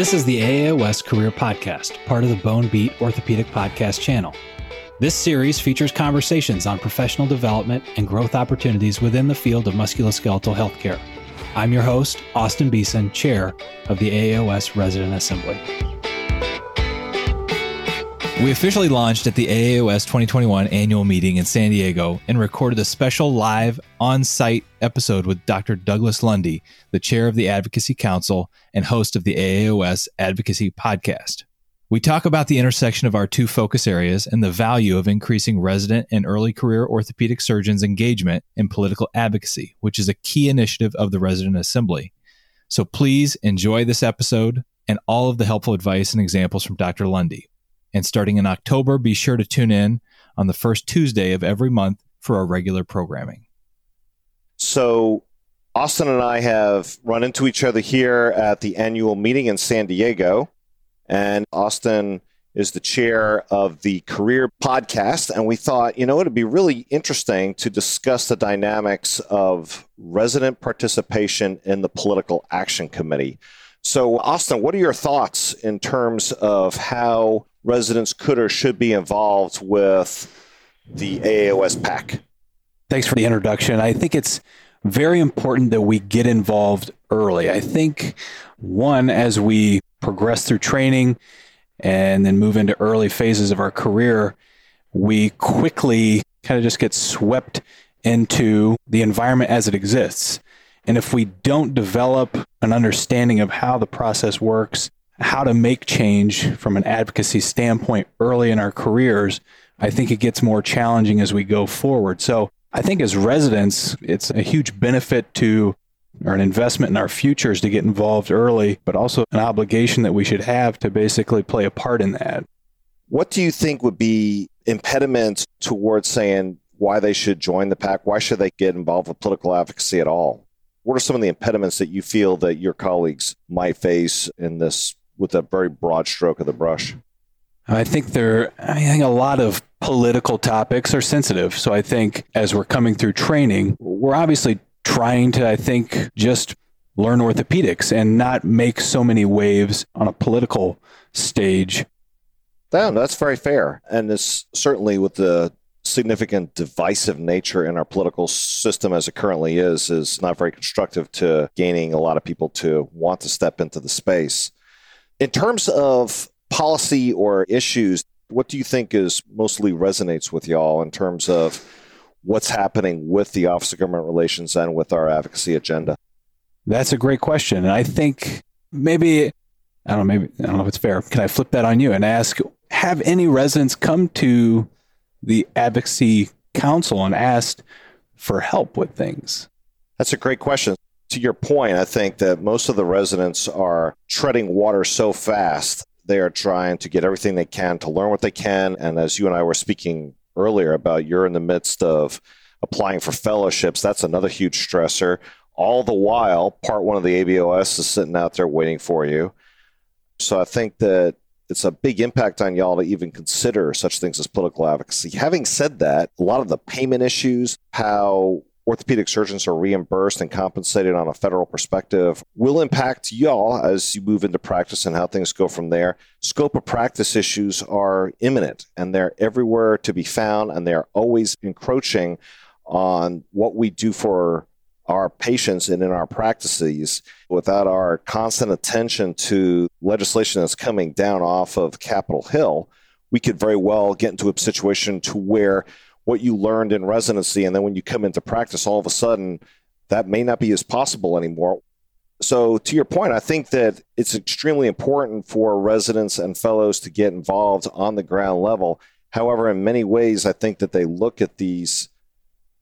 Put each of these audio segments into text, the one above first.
This is the AAOS Career Podcast, part of the Bone Beat Orthopedic Podcast channel. This series features conversations on professional development and growth opportunities within the field of musculoskeletal healthcare. I'm your host, Austin Beeson, Chair of the AAOS Resident Assembly. We officially launched at the AAOS 2021 annual meeting in San Diego and recorded a special live on site episode with Dr. Douglas Lundy, the chair of the Advocacy Council and host of the AAOS Advocacy Podcast. We talk about the intersection of our two focus areas and the value of increasing resident and early career orthopedic surgeons' engagement in political advocacy, which is a key initiative of the Resident Assembly. So please enjoy this episode and all of the helpful advice and examples from Dr. Lundy. And starting in October, be sure to tune in on the first Tuesday of every month for our regular programming. So, Austin and I have run into each other here at the annual meeting in San Diego. And Austin is the chair of the Career Podcast. And we thought, you know, it'd be really interesting to discuss the dynamics of resident participation in the Political Action Committee. So, Austin, what are your thoughts in terms of how residents could or should be involved with the AAOS PAC? Thanks for the introduction. I think it's very important that we get involved early. I think, one, as we progress through training and then move into early phases of our career, we quickly kind of just get swept into the environment as it exists. And if we don't develop an understanding of how the process works, how to make change from an advocacy standpoint early in our careers, I think it gets more challenging as we go forward. So I think as residents, it's a huge benefit to or an investment in our futures to get involved early, but also an obligation that we should have to basically play a part in that. What do you think would be impediments towards saying why they should join the PAC? Why should they get involved with political advocacy at all? What are some of the impediments that you feel that your colleagues might face in this with a very broad stroke of the brush? I think there, I think a lot of political topics are sensitive. So I think as we're coming through training, we're obviously trying to, I think, just learn orthopedics and not make so many waves on a political stage. Yeah, that's very fair. And it's certainly with the significant divisive nature in our political system as it currently is, is not very constructive to gaining a lot of people to want to step into the space. In terms of policy or issues, what do you think is mostly resonates with y'all in terms of what's happening with the Office of Government Relations and with our advocacy agenda? That's a great question. And I think maybe, I don't know, maybe, I don't know if it's fair. Can I flip that on you and ask, have any residents come to the Advocacy Council and asked for help with things? That's a great question. To your point, I think that most of the residents are treading water so fast. They are trying to get everything they can to learn what they can. And as you and I were speaking earlier about you're in the midst of applying for fellowships, that's another huge stressor. All the while, part one of the ABOS is sitting out there waiting for you. So I think that it's a big impact on y'all to even consider such things as political advocacy. Having said that, a lot of the payment issues, how orthopedic surgeons are reimbursed and compensated on a federal perspective will impact y'all as you move into practice and how things go from there. Scope of practice issues are imminent and they're everywhere to be found and they're always encroaching on what we do for our patients and in our practices without our constant attention to legislation that's coming down off of Capitol Hill, we could very well get into a situation to where what you learned in residency and then when you come into practice all of a sudden that may not be as possible anymore. So to your point, I think that it's extremely important for residents and fellows to get involved on the ground level. However, in many ways, I think that they look at these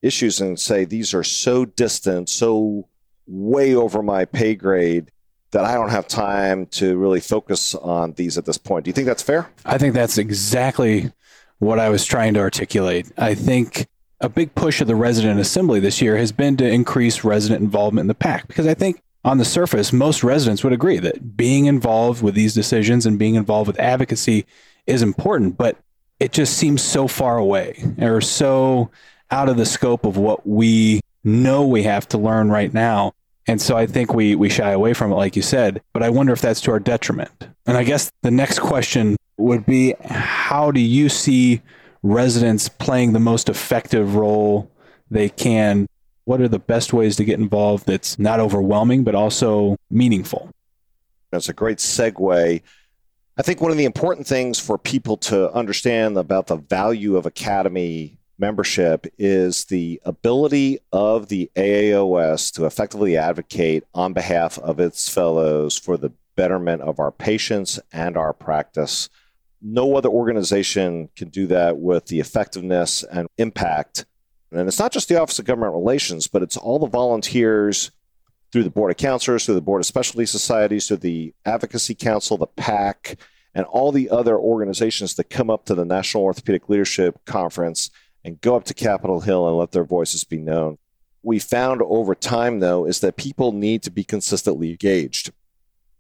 issues and say these are so distant, so way over my pay grade that I don't have time to really focus on these at this point. Do you think that's fair? I think that's exactly what I was trying to articulate. I think a big push of the resident assembly this year has been to increase resident involvement in the PAC because I think on the surface, most residents would agree that being involved with these decisions and being involved with advocacy is important, but it just seems so far away or so out of the scope of what we know we have to learn right now. And so I think we, we shy away from it, like you said, but I wonder if that's to our detriment. And I guess the next question would be how do you see residents playing the most effective role they can? What are the best ways to get involved that's not overwhelming, but also meaningful? That's a great segue. I think one of the important things for people to understand about the value of Academy membership is the ability of the AAOS to effectively advocate on behalf of its fellows for the betterment of our patients and our practice. No other organization can do that with the effectiveness and impact. And it's not just the Office of Government Relations, but it's all the volunteers through the Board of Counselors, through the Board of Specialty Societies, through the Advocacy Council, the PAC, and all the other organizations that come up to the National Orthopedic Leadership Conference and go up to Capitol Hill and let their voices be known. We found over time, though, is that people need to be consistently engaged.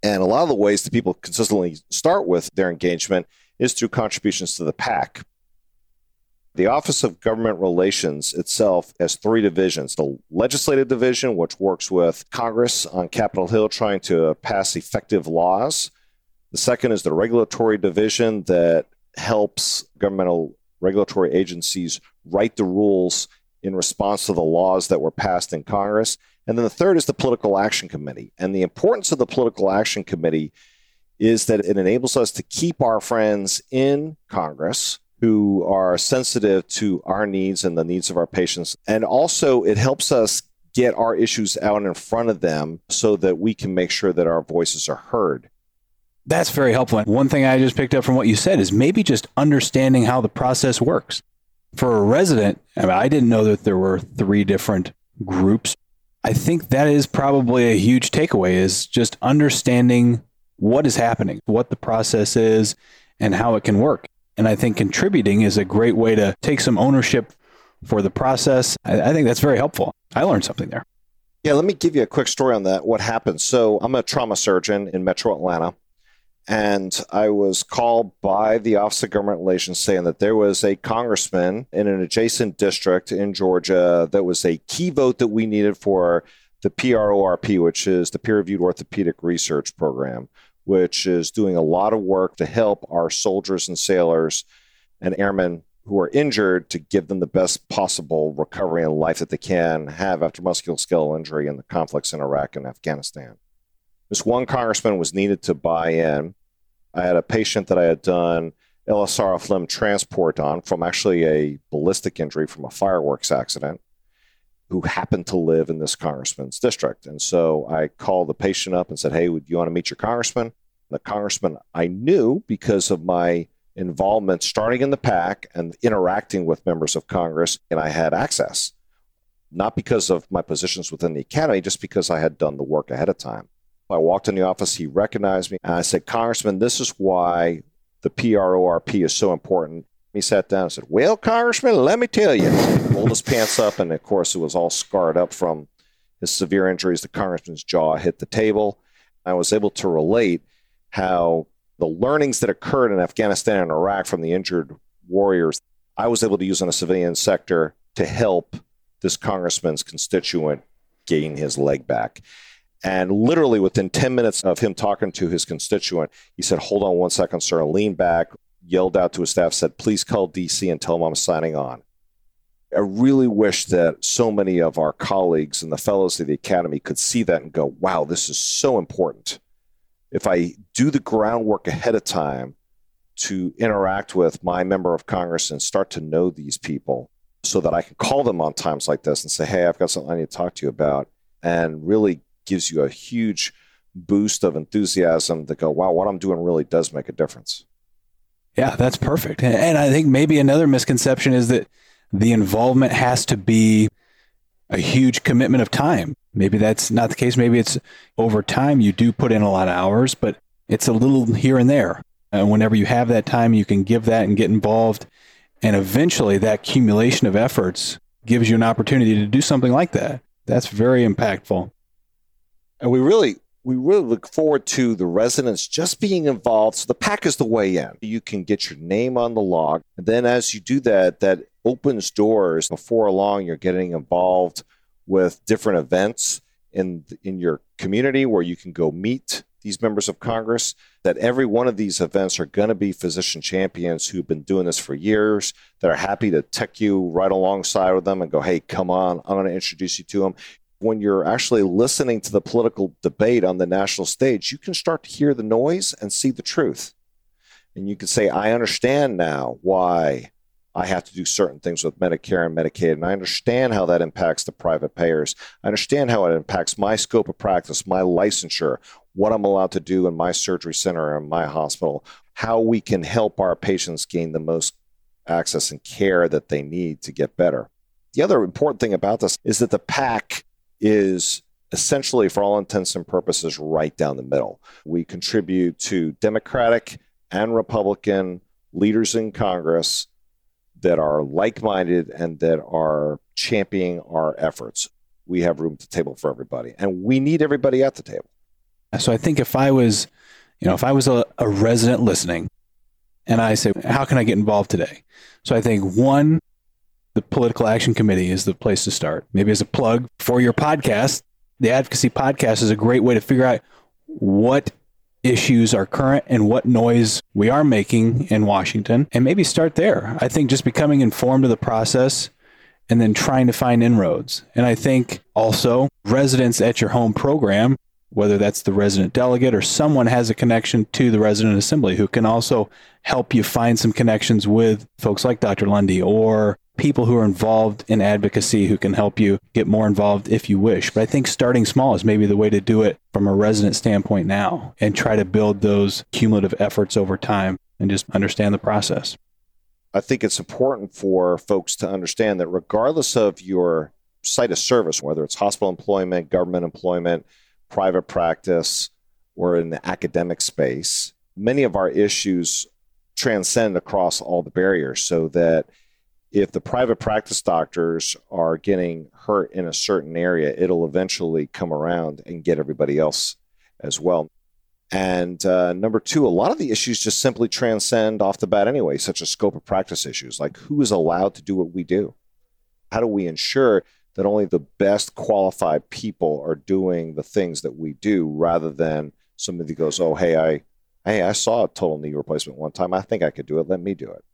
And a lot of the ways that people consistently start with their engagement is through contributions to the PAC. The Office of Government Relations itself has three divisions the legislative division, which works with Congress on Capitol Hill trying to pass effective laws. The second is the regulatory division that helps governmental regulatory agencies write the rules in response to the laws that were passed in Congress. And then the third is the Political Action Committee. And the importance of the Political Action Committee is that it enables us to keep our friends in Congress who are sensitive to our needs and the needs of our patients. And also, it helps us get our issues out in front of them so that we can make sure that our voices are heard. That's very helpful. And One thing I just picked up from what you said is maybe just understanding how the process works. For a resident, I, mean, I didn't know that there were three different groups. I think that is probably a huge takeaway is just understanding what is happening, what the process is, and how it can work. And I think contributing is a great way to take some ownership for the process. I, I think that's very helpful. I learned something there. Yeah, let me give you a quick story on that. What happened? So, I'm a trauma surgeon in metro Atlanta. And I was called by the Office of Government Relations saying that there was a congressman in an adjacent district in Georgia that was a key vote that we needed for the PRORP, which is the Peer Reviewed Orthopedic Research Program, which is doing a lot of work to help our soldiers and sailors and airmen who are injured to give them the best possible recovery and life that they can have after musculoskeletal injury in the conflicts in Iraq and Afghanistan. This one congressman was needed to buy in. I had a patient that I had done LSRF limb transport on from actually a ballistic injury from a fireworks accident who happened to live in this congressman's district. And so I called the patient up and said, Hey, would you want to meet your congressman? The congressman I knew because of my involvement starting in the PAC and interacting with members of Congress, and I had access, not because of my positions within the academy, just because I had done the work ahead of time. I walked in the office, he recognized me, and I said, Congressman, this is why the PRORP is so important. He sat down and said, Well, Congressman, let me tell you. He pulled his pants up, and of course, it was all scarred up from his severe injuries. The congressman's jaw hit the table. I was able to relate how the learnings that occurred in Afghanistan and Iraq from the injured warriors, I was able to use in a civilian sector to help this congressman's constituent gain his leg back. And literally within 10 minutes of him talking to his constituent, he said, Hold on one second, sir. Leaned back, yelled out to his staff, said, Please call DC and tell them I'm signing on. I really wish that so many of our colleagues and the fellows of the Academy could see that and go, wow, this is so important. If I do the groundwork ahead of time to interact with my member of Congress and start to know these people so that I can call them on times like this and say, hey, I've got something I need to talk to you about, and really gives you a huge boost of enthusiasm to go, wow, what I'm doing really does make a difference. Yeah, that's perfect. And I think maybe another misconception is that the involvement has to be a huge commitment of time. Maybe that's not the case. Maybe it's over time you do put in a lot of hours, but it's a little here and there. And whenever you have that time, you can give that and get involved. And eventually, that accumulation of efforts gives you an opportunity to do something like that. That's very impactful. And we really we really look forward to the residents just being involved. So the PAC is the way in. You can get your name on the log. And then as you do that, that opens doors. Before long, you're getting involved with different events. in in your community where you can go meet these members of Congress, that every one of these events are going to be physician champions who've been doing this for years, that are happy to tech you right alongside with them and go, hey, come on, I'm going to introduce you to them. When you're actually listening to the political debate on the national stage, you can start to hear the noise and see the truth. And you can say, I understand now why I have to do certain things with Medicare and Medicaid. And I understand how that impacts the private payers. I understand how it impacts my scope of practice, my licensure, what I'm allowed to do in my surgery center in my hospital, how we can help our patients gain the most access and care that they need to get better. The other important thing about this is that the PAC is essentially, for all intents and purposes, right down the middle. We contribute to Democratic and Republican leaders in Congress that are like minded and that are championing our efforts. We have room at the table for everybody, and we need everybody at the table. So I think if I was, you know, if I was a, a resident listening and I say, how can I get involved today? So I think one, the political action committee is the place to start. Maybe as a plug for your podcast, the advocacy podcast is a great way to figure out what issues are current and what noise we are making in Washington and maybe start there. I think just becoming informed of the process and then trying to find inroads. And I think also residents at your home program, whether that's the resident delegate or someone has a connection to the resident assembly who can also help you find some connections with folks like Dr. Lundy or people who are involved in advocacy who can help you get more involved if you wish. But I think starting small is maybe the way to do it from a resident standpoint now and try to build those cumulative efforts over time and just understand the process. I think it's important for folks to understand that regardless of your site of service, whether it's hospital employment, government employment, private practice, or in the academic space, many of our issues transcend across all the barriers so that if the private practice doctors are getting hurt in a certain area, it'll eventually come around and get everybody else as well. And uh, number two, a lot of the issues just simply transcend off the bat anyway, such as scope of practice issues, like who is allowed to do what we do? How do we ensure that only the best qualified people are doing the things that we do rather than somebody goes, oh, hey, I, hey, I saw a total knee replacement one time. I think I could do it. Let me do it.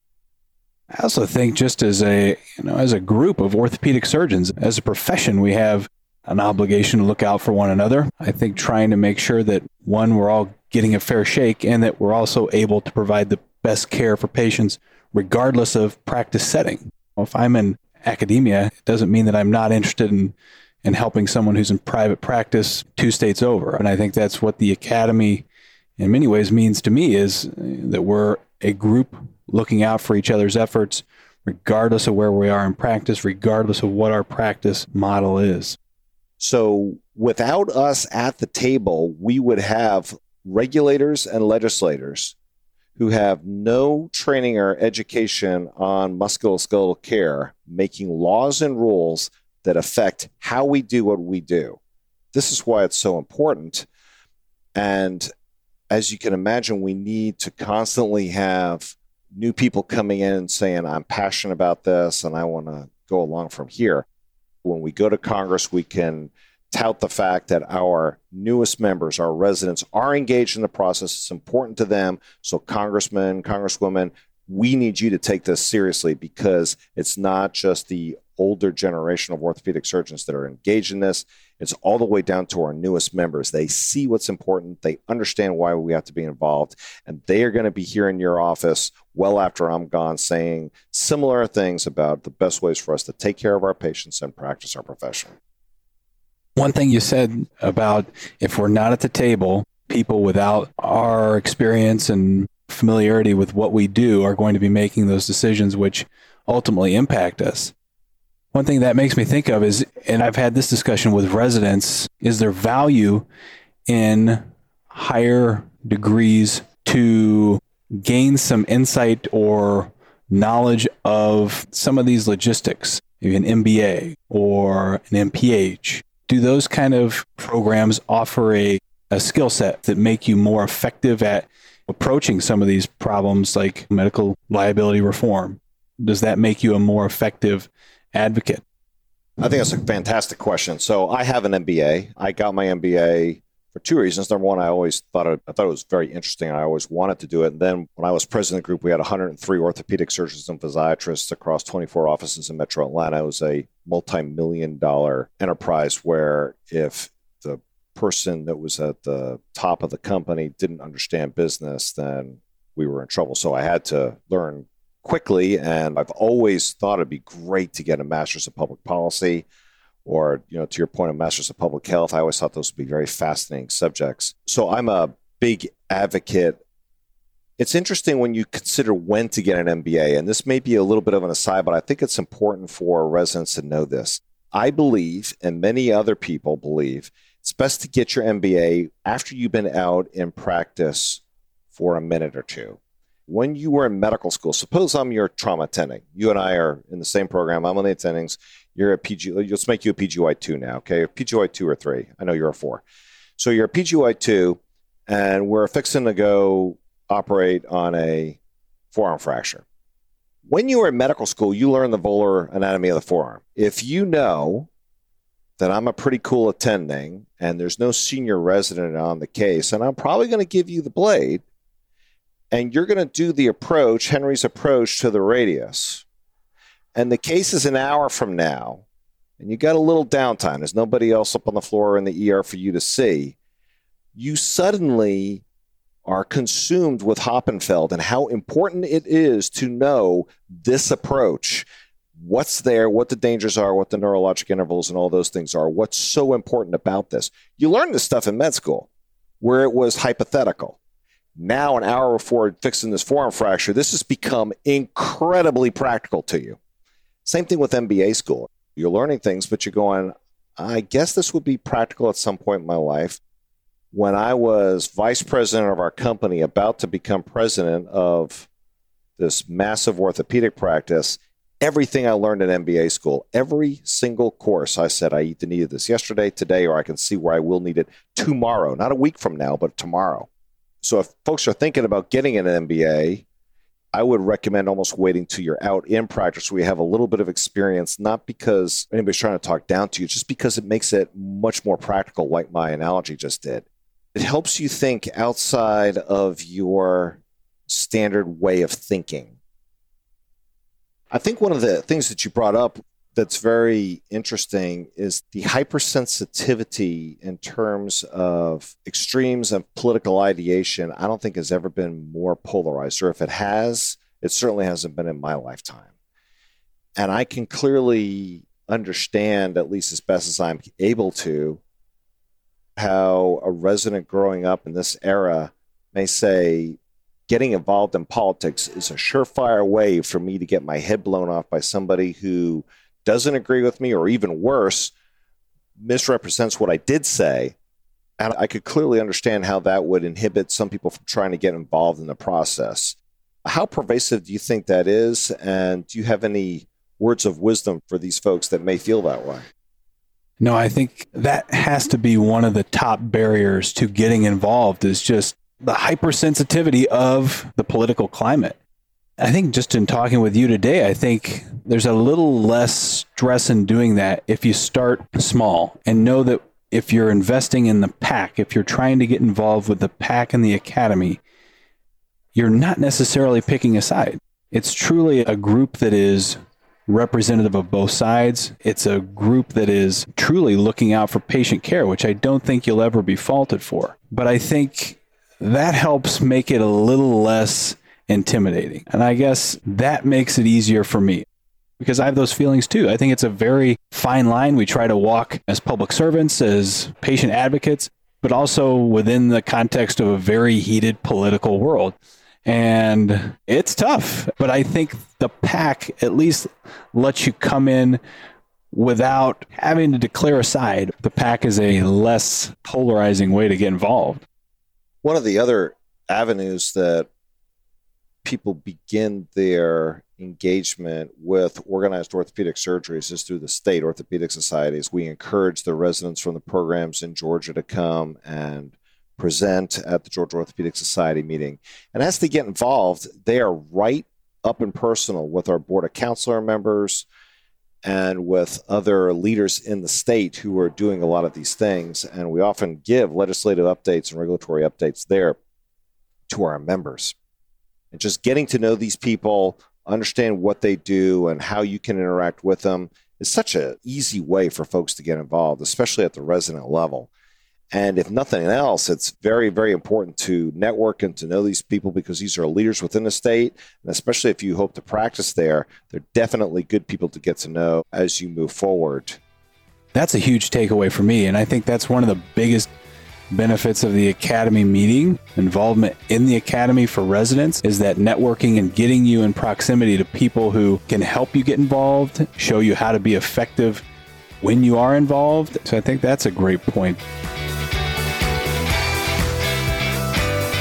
I also think just as a you know as a group of orthopedic surgeons, as a profession, we have an obligation to look out for one another. I think trying to make sure that one we're all getting a fair shake and that we're also able to provide the best care for patients regardless of practice setting. If I'm in academia, it doesn't mean that I'm not interested in in helping someone who's in private practice two states over. And I think that's what the academy in many ways means to me is that we're a group looking out for each other's efforts, regardless of where we are in practice, regardless of what our practice model is. So, without us at the table, we would have regulators and legislators who have no training or education on musculoskeletal care making laws and rules that affect how we do what we do. This is why it's so important. And as you can imagine, we need to constantly have new people coming in and saying, I'm passionate about this and I want to go along from here. When we go to Congress, we can tout the fact that our newest members, our residents, are engaged in the process. It's important to them. So, congressmen, congresswomen, we need you to take this seriously because it's not just the older generation of orthopedic surgeons that are engaged in this. It's all the way down to our newest members. They see what's important, they understand why we have to be involved, and they are going to be here in your office well after I'm gone saying similar things about the best ways for us to take care of our patients and practice our profession. One thing you said about if we're not at the table, people without our experience and familiarity with what we do are going to be making those decisions which ultimately impact us. One thing that makes me think of is, and I've had this discussion with residents, is there value in higher degrees to gain some insight or knowledge of some of these logistics, maybe an MBA or an MPH? Do those kind of programs offer a, a skill set that make you more effective at approaching some of these problems like medical liability reform? Does that make you a more effective advocate. I think that's a fantastic question. So I have an MBA. I got my MBA for two reasons. Number one, I always thought it, I thought it was very interesting. I always wanted to do it. And then when I was president of the group, we had 103 orthopedic surgeons and physiatrists across 24 offices in Metro Atlanta. It was a multi-million dollar enterprise where if person that was at the top of the company didn't understand business, then we were in trouble. So I had to learn quickly. And I've always thought it'd be great to get a master's of public policy or, you know, to your point, a master's of public health. I always thought those would be very fascinating subjects. So I'm a big advocate. It's interesting when you consider when to get an MBA, and this may be a little bit of an aside, but I think it's important for residents to know this. I believe, and many other people believe, it's best to get your MBA after you've been out in practice for a minute or two when you were in medical school, suppose I'm your trauma attending. You and I are in the same program. I'm on the attendings. You're a PG. Let's make you a PGY two now. Okay, PGY two or three. I know you're a four. So you're a PGY two, and we're fixing to go operate on a forearm fracture. When you were in medical school, you learned the volar anatomy of the forearm. If you know that I'm a pretty cool attending and there's no senior resident on the case, and I'm probably going to give you the blade and you're going to do the approach, Henry's approach to the radius. And the case is an hour from now, and you got a little downtime. There's nobody else up on the floor in the ER for you to see. You suddenly are consumed with Hoppenfeld and how important it is to know this approach. What's there, what the dangers are, what the neurologic intervals and all those things are. What's so important about this? You learn this stuff in med school where it was hypothetical. Now, an hour before fixing this forearm fracture, this has become incredibly practical to you. Same thing with MBA school. You're learning things, but you're going, I guess this would be practical at some point in my life. When I was vice president of our company, about to become president of this massive orthopedic practice, everything I learned in MBA school, every single course, I said, I either needed this yesterday, today, or I can see where I will need it tomorrow. Not a week from now, but tomorrow. So if folks are thinking about getting an MBA, I would recommend almost waiting till you're out in practice where you have a little bit of experience, not because anybody's trying to talk down to you, just because it makes it much more practical, like my analogy just did. It helps you think outside of your standard way of thinking. I think one of the things that you brought up that's very interesting is the hypersensitivity in terms of extremes of political ideation. I don't think has ever been more polarized, or if it has, it certainly hasn't been in my lifetime. And I can clearly understand, at least as best as I'm able to, how a resident growing up in this era may say, getting involved in politics is a surefire way for me to get my head blown off by somebody who doesn't agree with me, or even worse, misrepresents what I did say. And I could clearly understand how that would inhibit some people from trying to get involved in the process. How pervasive do you think that is? And do you have any words of wisdom for these folks that may feel that way? No, I think that has to be one of the top barriers to getting involved is just the hypersensitivity of the political climate. I think just in talking with you today, I think there's a little less stress in doing that if you start small and know that if you're investing in the PAC, if you're trying to get involved with the PAC and the academy, you're not necessarily picking a side. It's truly a group that is representative of both sides. It's a group that is truly looking out for patient care, which I don't think you'll ever be faulted for. But I think that helps make it a little less intimidating. And I guess that makes it easier for me because I have those feelings too. I think it's a very fine line we try to walk as public servants, as patient advocates, but also within the context of a very heated political world. And it's tough, but I think the PAC at least lets you come in without having to declare a side. The PAC is a less polarizing way to get involved. One of the other avenues that people begin their engagement with organized orthopedic surgeries is through the state orthopedic societies. We encourage the residents from the programs in Georgia to come and present at the Georgia Orthopedic Society meeting. And as they get involved, they are right up and personal with our board of counselor members and with other leaders in the state who are doing a lot of these things. And we often give legislative updates and regulatory updates there to our members. And just getting to know these people, understand what they do and how you can interact with them is such an easy way for folks to get involved, especially at the resident level. And if nothing else, it's very, very important to network and to know these people because these are leaders within the state. And especially if you hope to practice there, they're definitely good people to get to know as you move forward. That's a huge takeaway for me. And I think that's one of the biggest benefits of the academy meeting involvement in the academy for residents is that networking and getting you in proximity to people who can help you get involved show you how to be effective when you are involved so i think that's a great point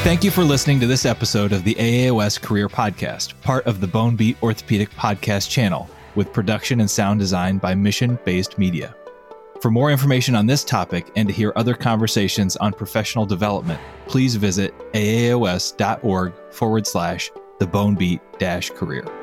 Thank you for listening to this episode of the AAOS Career Podcast, part of the Bone Beat Orthopedic Podcast channel, with production and sound design by Mission Based Media. For more information on this topic and to hear other conversations on professional development, please visit aaos.org forward slash the bone beat career.